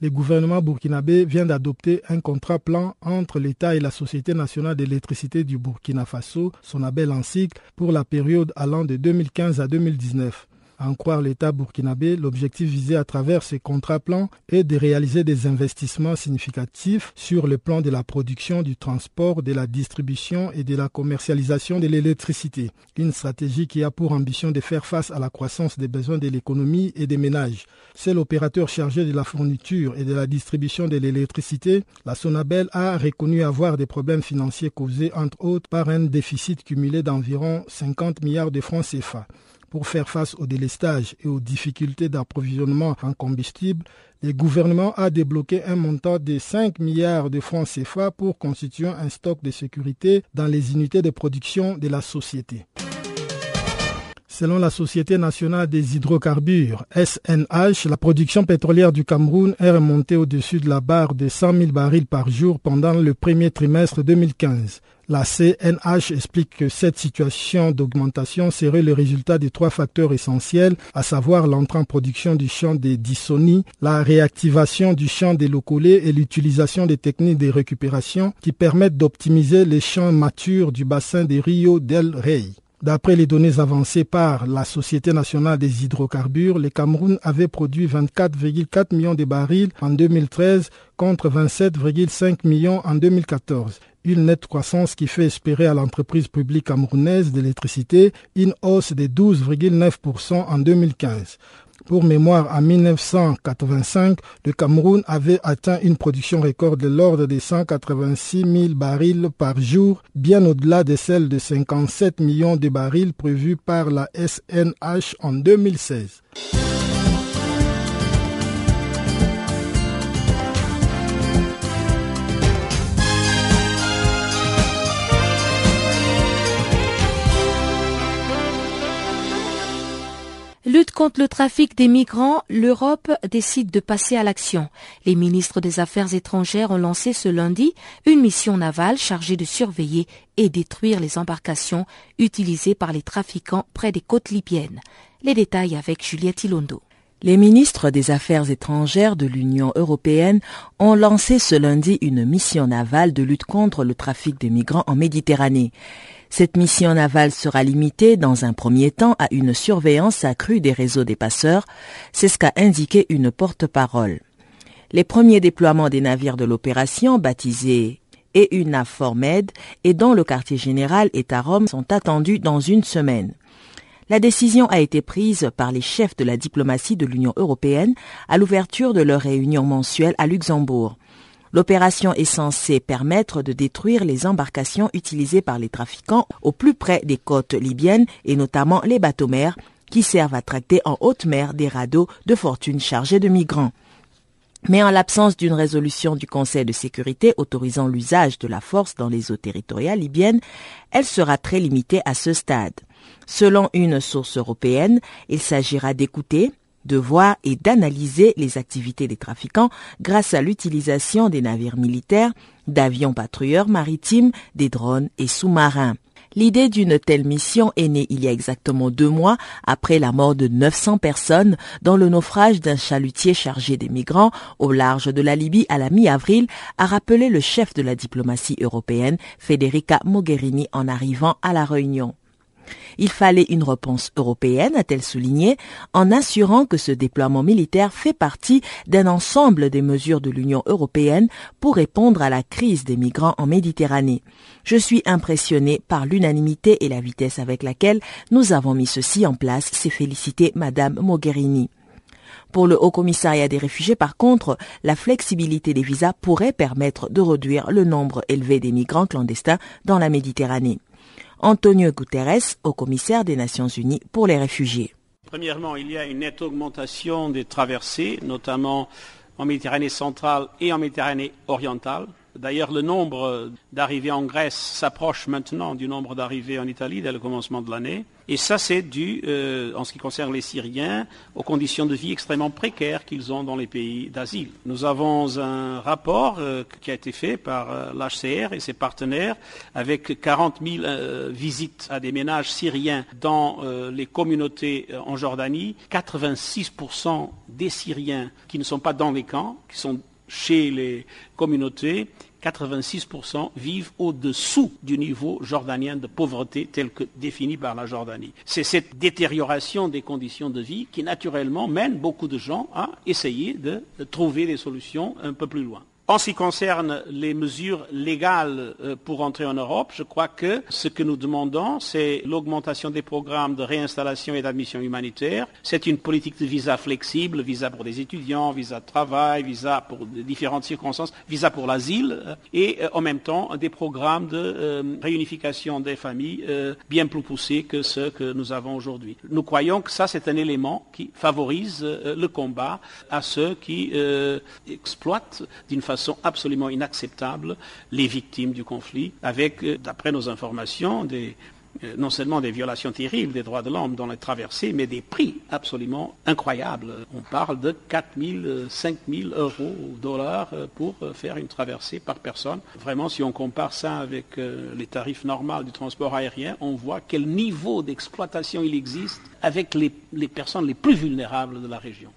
le gouvernement burkinabé vient d'adopter un contrat plan entre l'État et la Société nationale d'électricité du Burkina Faso, son label en pour la période allant de 2015 à 2019. À en croire l'État burkinabé, l'objectif visé à travers ces contrats plans est de réaliser des investissements significatifs sur le plan de la production, du transport, de la distribution et de la commercialisation de l'électricité. Une stratégie qui a pour ambition de faire face à la croissance des besoins de l'économie et des ménages. C'est l'opérateur chargé de la fourniture et de la distribution de l'électricité. La Sonabel a reconnu avoir des problèmes financiers causés entre autres par un déficit cumulé d'environ 50 milliards de francs CFA. Pour faire face au délestage et aux difficultés d'approvisionnement en combustible, le gouvernement a débloqué un montant de 5 milliards de francs CFA pour constituer un stock de sécurité dans les unités de production de la société. Selon la Société nationale des hydrocarbures, SNH, la production pétrolière du Cameroun est remontée au-dessus de la barre de 100 000 barils par jour pendant le premier trimestre 2015. La CNH explique que cette situation d'augmentation serait le résultat de trois facteurs essentiels, à savoir l'entrée en production du champ des Dissoni, la réactivation du champ des Locolés et l'utilisation des techniques de récupération qui permettent d'optimiser les champs matures du bassin des Rio del Rey. D'après les données avancées par la Société nationale des hydrocarbures, le Cameroun avait produit 24,4 millions de barils en 2013 contre 27,5 millions en 2014 une nette croissance qui fait espérer à l'entreprise publique camerounaise d'électricité une hausse de 12,9% en 2015. Pour mémoire, en 1985, le Cameroun avait atteint une production record de l'ordre de 186 000 barils par jour, bien au-delà de celle de 57 millions de barils prévus par la SNH en 2016. Lutte contre le trafic des migrants, l'Europe décide de passer à l'action. Les ministres des Affaires étrangères ont lancé ce lundi une mission navale chargée de surveiller et détruire les embarcations utilisées par les trafiquants près des côtes libyennes. Les détails avec Juliette Ilondo. Les ministres des Affaires étrangères de l'Union européenne ont lancé ce lundi une mission navale de lutte contre le trafic des migrants en Méditerranée. Cette mission navale sera limitée dans un premier temps à une surveillance accrue des réseaux des passeurs, c'est ce qu'a indiqué une porte-parole. Les premiers déploiements des navires de l'opération, baptisés EUNAFORMED et dont le quartier général est à Rome, sont attendus dans une semaine. La décision a été prise par les chefs de la diplomatie de l'Union européenne à l'ouverture de leur réunion mensuelle à Luxembourg. L'opération est censée permettre de détruire les embarcations utilisées par les trafiquants au plus près des côtes libyennes et notamment les bateaux-mers qui servent à tracter en haute mer des radeaux de fortune chargés de migrants. Mais en l'absence d'une résolution du Conseil de sécurité autorisant l'usage de la force dans les eaux territoriales libyennes, elle sera très limitée à ce stade. Selon une source européenne, il s'agira d'écouter, de voir et d'analyser les activités des trafiquants grâce à l'utilisation des navires militaires, d'avions patrouilleurs maritimes, des drones et sous-marins. L'idée d'une telle mission est née il y a exactement deux mois après la mort de 900 personnes dans le naufrage d'un chalutier chargé des migrants au large de la Libye à la mi-avril, a rappelé le chef de la diplomatie européenne, Federica Mogherini, en arrivant à la réunion. Il fallait une réponse européenne, a-t-elle souligné, en assurant que ce déploiement militaire fait partie d'un ensemble des mesures de l'Union européenne pour répondre à la crise des migrants en Méditerranée. Je suis impressionné par l'unanimité et la vitesse avec laquelle nous avons mis ceci en place, s'est félicité Madame Mogherini. Pour le Haut Commissariat des réfugiés, par contre, la flexibilité des visas pourrait permettre de réduire le nombre élevé des migrants clandestins dans la Méditerranée. Antonio Guterres, au commissaire des Nations Unies pour les réfugiés. Premièrement, il y a une nette augmentation des traversées, notamment en Méditerranée centrale et en Méditerranée orientale. D'ailleurs, le nombre d'arrivées en Grèce s'approche maintenant du nombre d'arrivées en Italie dès le commencement de l'année. Et ça, c'est dû, en ce qui concerne les Syriens, aux conditions de vie extrêmement précaires qu'ils ont dans les pays d'asile. Nous avons un rapport qui a été fait par l'HCR et ses partenaires avec 40 000 visites à des ménages syriens dans les communautés en Jordanie. 86% des Syriens qui ne sont pas dans les camps, qui sont chez les communautés, 86% vivent au-dessous du niveau jordanien de pauvreté tel que défini par la Jordanie. C'est cette détérioration des conditions de vie qui naturellement mène beaucoup de gens à essayer de trouver des solutions un peu plus loin. En ce qui concerne les mesures légales euh, pour entrer en Europe, je crois que ce que nous demandons, c'est l'augmentation des programmes de réinstallation et d'admission humanitaire. C'est une politique de visa flexible, visa pour des étudiants, visa de travail, visa pour différentes circonstances, visa pour l'asile, euh, et euh, en même temps des programmes de réunification des familles bien plus poussés que ceux que nous avons aujourd'hui. Nous croyons que ça, c'est un élément qui favorise le combat à ceux qui exploitent d'une façon façon absolument inacceptable les victimes du conflit, avec, euh, d'après nos informations, euh, non seulement des violations terribles des droits de l'homme dans les traversées, mais des prix absolument incroyables. On parle de 4 000, 5 000 euros ou dollars euh, pour faire une traversée par personne. Vraiment, si on compare ça avec les tarifs normaux du transport aérien, on voit quel niveau d'exploitation il existe avec les personnes les plus vulnérables de la région.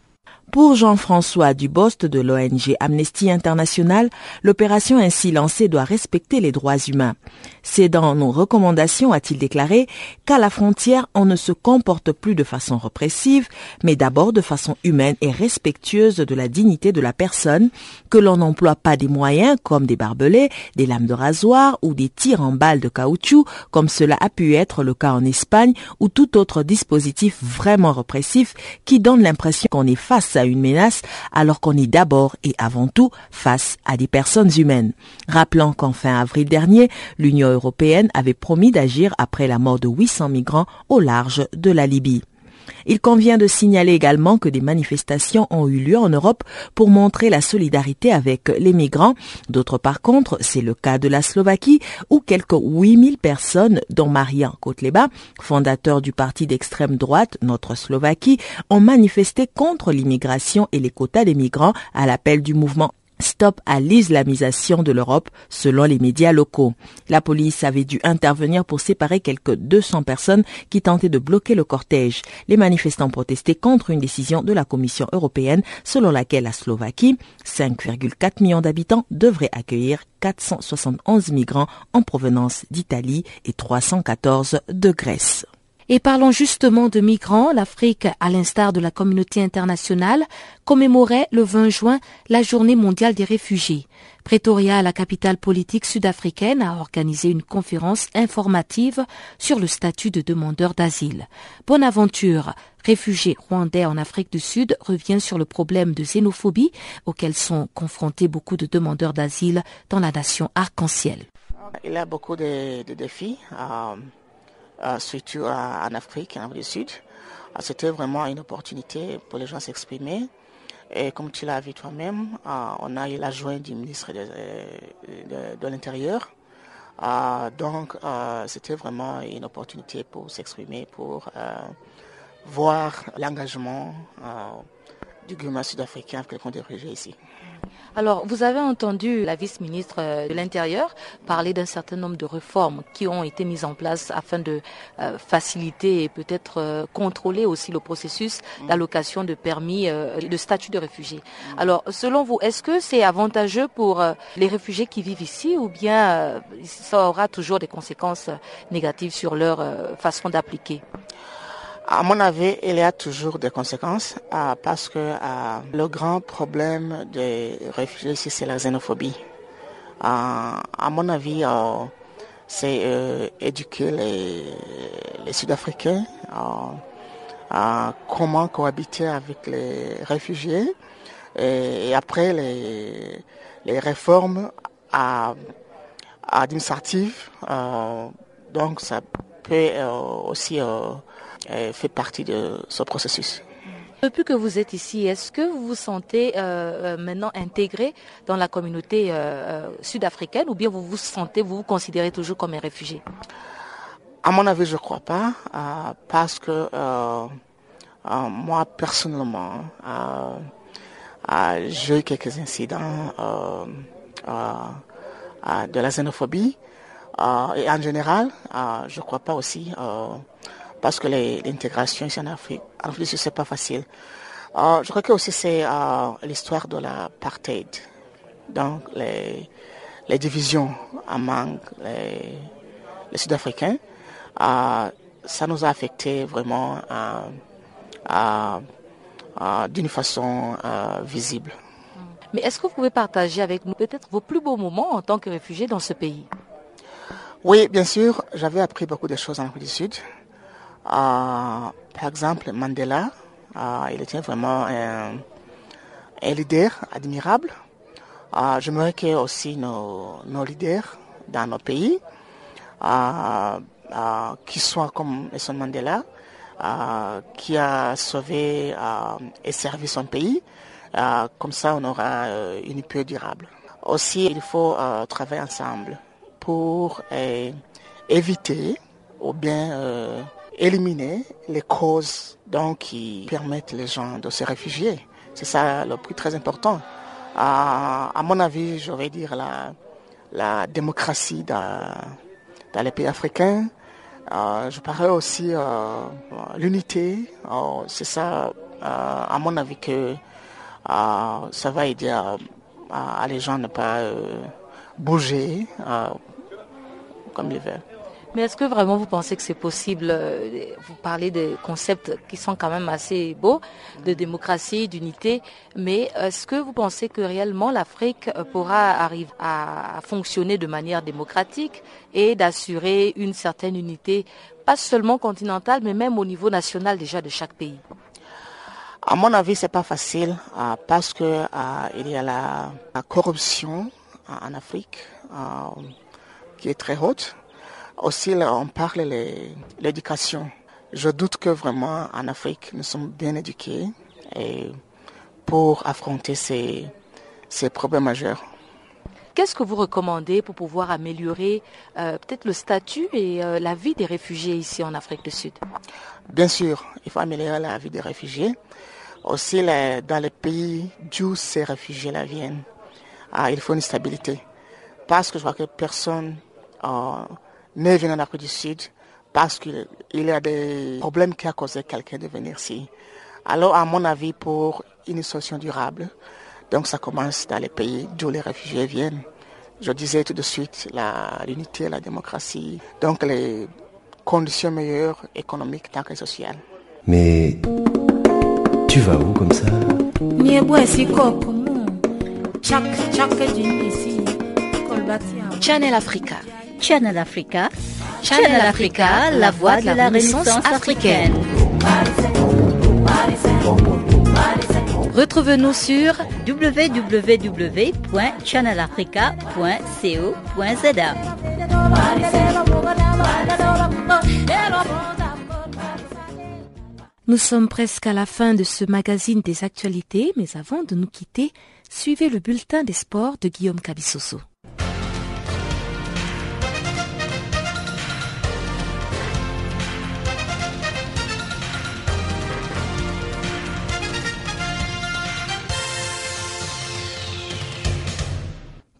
Pour Jean-François Dubost de l'ONG Amnesty International, l'opération ainsi lancée doit respecter les droits humains. C'est dans nos recommandations, a-t-il déclaré, qu'à la frontière, on ne se comporte plus de façon répressive, mais d'abord de façon humaine et respectueuse de la dignité de la personne, que l'on n'emploie pas des moyens comme des barbelés, des lames de rasoir ou des tirs en balles de caoutchouc, comme cela a pu être le cas en Espagne, ou tout autre dispositif vraiment répressif qui donne l'impression qu'on est face à une menace alors qu'on est d'abord et avant tout face à des personnes humaines. Rappelant qu'en fin avril dernier, l'Union européenne avait promis d'agir après la mort de 800 migrants au large de la Libye. Il convient de signaler également que des manifestations ont eu lieu en Europe pour montrer la solidarité avec les migrants. D'autres par contre, c'est le cas de la Slovaquie où quelques 8000 personnes, dont Marian Kotleba, fondateur du parti d'extrême droite Notre Slovaquie, ont manifesté contre l'immigration et les quotas des migrants à l'appel du mouvement Stop à l'islamisation de l'Europe, selon les médias locaux. La police avait dû intervenir pour séparer quelques 200 personnes qui tentaient de bloquer le cortège. Les manifestants protestaient contre une décision de la Commission européenne selon laquelle la Slovaquie, 5,4 millions d'habitants, devrait accueillir 471 migrants en provenance d'Italie et 314 de Grèce. Et parlons justement de migrants. L'Afrique, à l'instar de la communauté internationale, commémorait le 20 juin la journée mondiale des réfugiés. Pretoria, la capitale politique sud-africaine, a organisé une conférence informative sur le statut de demandeur d'asile. Bonaventure, réfugié rwandais en Afrique du Sud, revient sur le problème de xénophobie auquel sont confrontés beaucoup de demandeurs d'asile dans la nation arc-en-ciel. Il y a beaucoup de, défis. Euh, euh, surtout en Afrique, en Afrique du Sud. Euh, c'était vraiment une opportunité pour les gens s'exprimer. Et comme tu l'as vu toi-même, euh, on a eu la jointe du ministre de, l'Intérieur. donc, c'était vraiment une opportunité pour s'exprimer, pour voir l'engagement du gouvernement sud-africain avec les réfugiés ici. Alors, vous avez entendu la vice-ministre euh, de l'Intérieur parler d'un certain nombre de réformes qui ont été mises en place afin de euh, faciliter et peut-être euh, contrôler aussi le processus d'allocation de permis de statut de réfugié. Alors, selon vous, est-ce que c'est avantageux pour les réfugiés qui vivent ici ou bien ça aura toujours des conséquences négatives sur leur façon d'appliquer? À mon avis, il y a toujours des conséquences euh, parce que euh, le grand problème des réfugiés ici, c'est la xénophobie. Euh, à mon avis, c'est éduquer les, Sud-Africains à comment cohabiter avec les réfugiés et, après les, réformes administratives. donc ça peut aussi fait partie de ce processus. Depuis que vous êtes ici, est-ce que vous vous sentez euh, euh, maintenant intégré dans la communauté sud-africaine ou bien vous vous sentez, vous vous considérez toujours comme un réfugié? À mon avis, je ne crois pas, parce que moi, personnellement, j'ai eu quelques incidents de la xénophobie. et en général, je ne crois pas aussi, parce que l'intégration ici en Afrique, en plus, ce n'est pas facile. je crois que aussi c'est l'histoire de l'apartheid. Donc, les, les divisions among les, les Sud-Africains, ça nous a affecté vraiment d'une façon visible. Mais est-ce que vous pouvez partager avec nous peut-être vos plus beaux moments en tant que réfugié dans ce pays? Oui, bien sûr. J'avais appris beaucoup de choses en Afrique du Sud. Par exemple, Mandela, il était vraiment un, leader admirable. Je me que aussi nos, nos, leaders dans nos pays, qui soient comme Mandela, qui a sauvé et servi son pays, euh, comme ça, on aura euh, une paix durable. Aussi, il faut euh, travailler ensemble pour éviter ou bien éliminer les causes donc, qui permettent les gens de se réfugier. C'est ça le plus très important. à mon avis, je vais dire la, la démocratie dans, dans les pays africains. je parlerai aussi l'unité. c'est ça, à mon avis, que ça va aider à, les gens à ne pas euh, bouger euh, comme ils veulent. Mais est-ce que vraiment vous pensez que c'est possible euh, Vous parlez de concepts qui sont quand même assez beaux, de démocratie, d'unité, mais est-ce que vous pensez que réellement l'Afrique pourra arriver à fonctionner de manière démocratique et d'assurer une certaine unité, pas seulement continentale, mais même au niveau national déjà de chaque pays? À mon avis, c'est pas facile euh, parce que euh, il y a la, corruption euh, en Afrique qui est très haute. Aussi, on parle de l'éducation. Je doute que vraiment en Afrique, nous sommes bien éduqués et pour affronter ces, ces problèmes majeurs. Qu'est-ce que vous recommandez pour pouvoir améliorer peut-être le statut et la vie des réfugiés ici en Afrique du Sud? Bien sûr, il faut améliorer la vie des réfugiés aussi dans les pays d'où ces réfugiés-là viennent. Ah, il faut une stabilité. Parce que je vois que personne euh, n'est venu en Afrique du Sud parce qu'il y a des problèmes qui ont causé quelqu'un de venir ici. Alors, à mon avis, pour une solution durable, donc ça commence dans les pays d'où les réfugiés viennent. Je disais tout de suite l'unité, la, démocratie, donc les conditions meilleures économiques tant que sociales. Mais tu vas où comme ça? Channel Africa. Channel Africa. Channel Africa, la voix de la Renaissance africaine. Retrouve-nous sur www.channelafrica.co.za. Nous sommes presque à la fin de ce magazine des actualités, mais avant de nous quitter, suivez le bulletin des sports de Guillaume Cabissoso.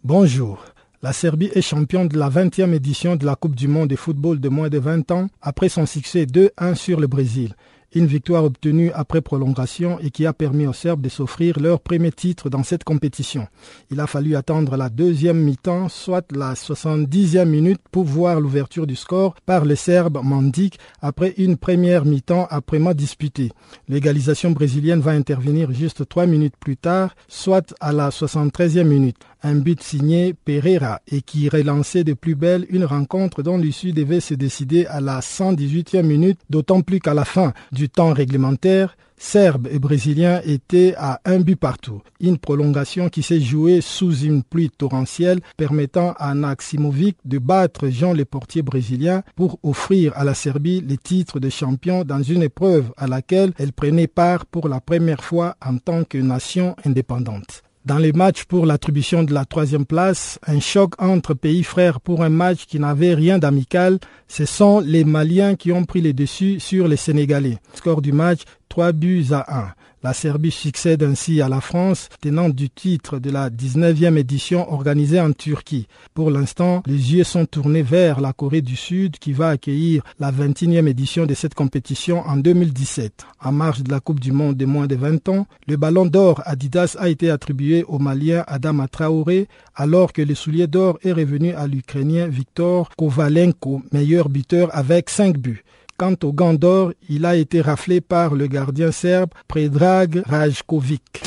Bonjour. La Serbie est championne de la 20e édition de la Coupe du monde de football de moins de 20 ans après son succès 2-1 sur le Brésil. Une victoire obtenue après prolongation et qui a permis aux Serbes de s'offrir leur premier titre dans cette compétition. Il a fallu attendre la deuxième mi-temps, soit la 70e minute, pour voir l'ouverture du score par les Serbes Mandik après une première mi-temps mois disputée. L'égalisation brésilienne va intervenir juste trois minutes plus tard, soit à la 73e minute un but signé Pereira et qui relançait de plus belle une rencontre dont l'issue devait se décider à la 118e minute, d'autant plus qu'à la fin du temps réglementaire, Serbes et Brésiliens étaient à un but partout. Une prolongation qui s'est jouée sous une pluie torrentielle permettant à Naximovic de battre Jean le portier brésilien pour offrir à la Serbie le titre de champion dans une épreuve à laquelle elle prenait part pour la première fois en tant que nation indépendante. Dans les matchs pour l'attribution de la troisième place, un choc entre pays frères pour un match qui n'avait rien d'amical, ce sont les Maliens qui ont pris les dessus sur les Sénégalais. Score du match 3 buts à 1. La Serbie succède ainsi à la France, tenant du titre de la 19e édition organisée en Turquie. Pour l'instant, les yeux sont tournés vers la Corée du Sud qui va accueillir la 21e édition de cette compétition en 2017. En marge de la Coupe du Monde des moins de 20 ans, le ballon d'or Adidas a été attribué au Malien Adama Traoré, alors que le soulier d'or est revenu à l'Ukrainien Viktor Kovalenko, meilleur buteur avec 5 buts. Quant au gant d'or, il a été raflé par le gardien serbe Predrag Rajkovic.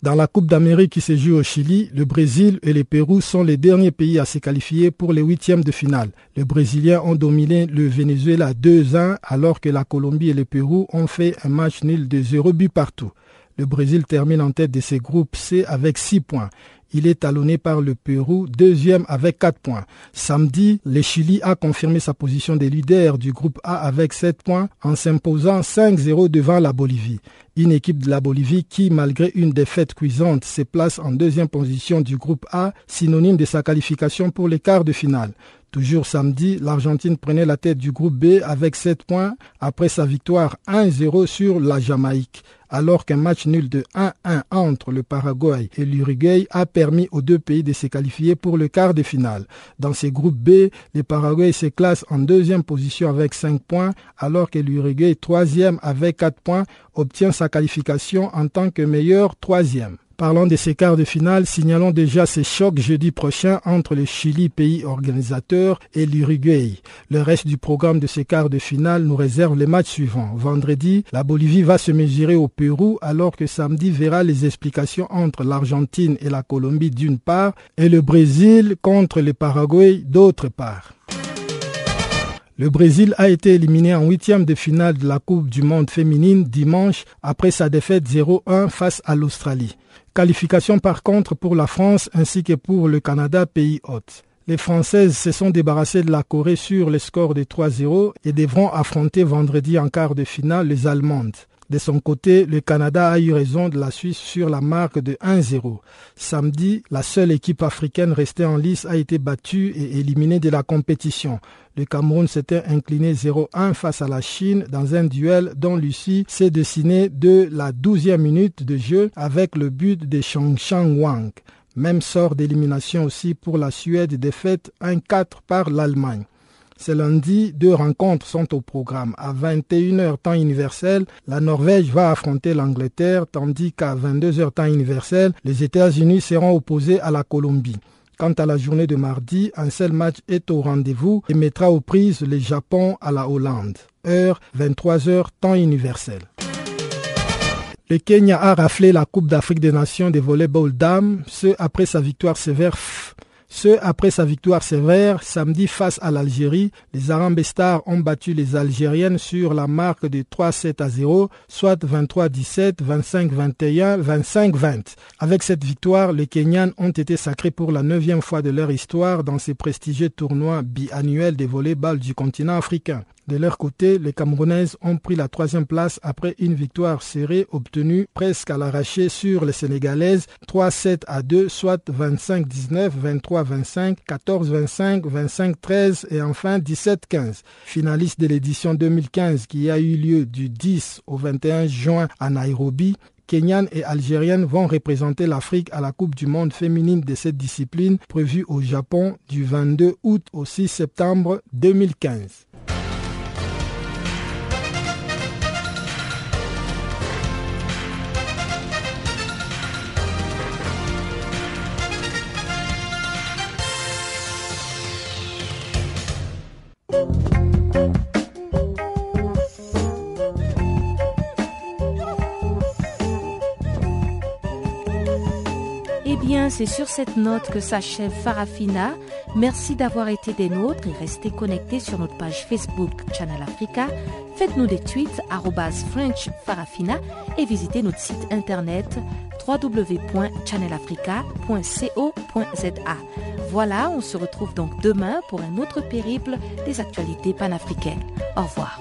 Dans la Coupe d'Amérique qui se joue au Chili, le Brésil et le Pérou sont les derniers pays à se qualifier pour les huitièmes de finale. Les Brésiliens ont dominé le Venezuela 2-1 alors que la Colombie et le Pérou ont fait un match nul de 0 but partout. Le Brésil termine en tête de ses groupes C avec 6 points. Il est talonné par le Pérou, deuxième avec 4 points. Samedi, le Chili a confirmé sa position de leader du groupe A avec 7 points en s'imposant 5-0 devant la Bolivie. Une équipe de la Bolivie qui, malgré une défaite cuisante, se place en deuxième position du groupe A, synonyme de sa qualification pour les quarts de finale. Toujours samedi, l'Argentine prenait la tête du groupe B avec 7 points après sa victoire 1-0 sur la Jamaïque alors qu'un match nul de 1-1 entre le Paraguay et l'Uruguay a permis aux deux pays de se qualifier pour le quart de finale. Dans ces groupes B, le Paraguay se classe en deuxième position avec 5 points, alors que l'Uruguay, troisième avec 4 points, obtient sa qualification en tant que meilleur troisième. Parlons de ces quarts de finale, signalons déjà ces chocs jeudi prochain entre le Chili, pays organisateur, et l'Uruguay. Le reste du programme de ces quarts de finale nous réserve les matchs suivants. Vendredi, la Bolivie va se mesurer au Pérou, alors que samedi verra les explications entre l'Argentine et la Colombie d'une part, et le Brésil contre le Paraguay d'autre part. Le Brésil a été éliminé en huitième de finale de la Coupe du Monde féminine dimanche après sa défaite 0-1 face à l'Australie. Qualification par contre pour la France ainsi que pour le Canada, pays hôte. Les Françaises se sont débarrassées de la Corée sur le score de 3-0 et devront affronter vendredi en quart de finale les Allemandes. De son côté, le Canada a eu raison de la Suisse sur la marque de 1-0. Samedi, la seule équipe africaine restée en lice a été battue et éliminée de la compétition. Le Cameroun s'était incliné 0-1 face à la Chine dans un duel dont Lucie s'est dessiné de la 12e minute de jeu avec le but de Chang Wang. Même sort d'élimination aussi pour la Suède défaite 1-4 par l'Allemagne. Ce lundi, deux rencontres sont au programme. À 21h temps universel, la Norvège va affronter l'Angleterre, tandis qu'à 22h temps universel, les États-Unis seront opposés à la Colombie. Quant à la journée de mardi, un seul match est au rendez-vous et mettra aux prises le Japon à la Hollande. Heure 23h temps universel. Le Kenya a raflé la Coupe d'Afrique des Nations de volleyball dames, ce après sa victoire sévère ce, après sa victoire sévère samedi face à l'Algérie, les Arambes Stars ont battu les Algériennes sur la marque de 3-7 à 0, soit 23-17, 25-21, 25-20. Avec cette victoire, les Kenyans ont été sacrés pour la neuvième fois de leur histoire dans ces prestigieux tournois biannuels des volleyball du continent africain. De leur côté, les Camerounaises ont pris la troisième place après une victoire serrée obtenue presque à l'arraché sur les Sénégalaises 3-7 à 2, soit 25-19, 23-25, 14-25, 25-13 et enfin 17-15. Finaliste de l'édition 2015 qui a eu lieu du 10 au 21 juin à Nairobi, Kenyan et Algériennes vont représenter l'Afrique à la Coupe du monde féminine de cette discipline prévue au Japon du 22 août au 6 septembre 2015. C'est sur cette note que s'achève Farafina. Merci d'avoir été des nôtres et restez connectés sur notre page Facebook Channel Africa. Faites-nous des tweets French Farafina et visitez notre site internet www.channelafrica.co.za. Voilà, on se retrouve donc demain pour un autre périple des actualités panafricaines. Au revoir.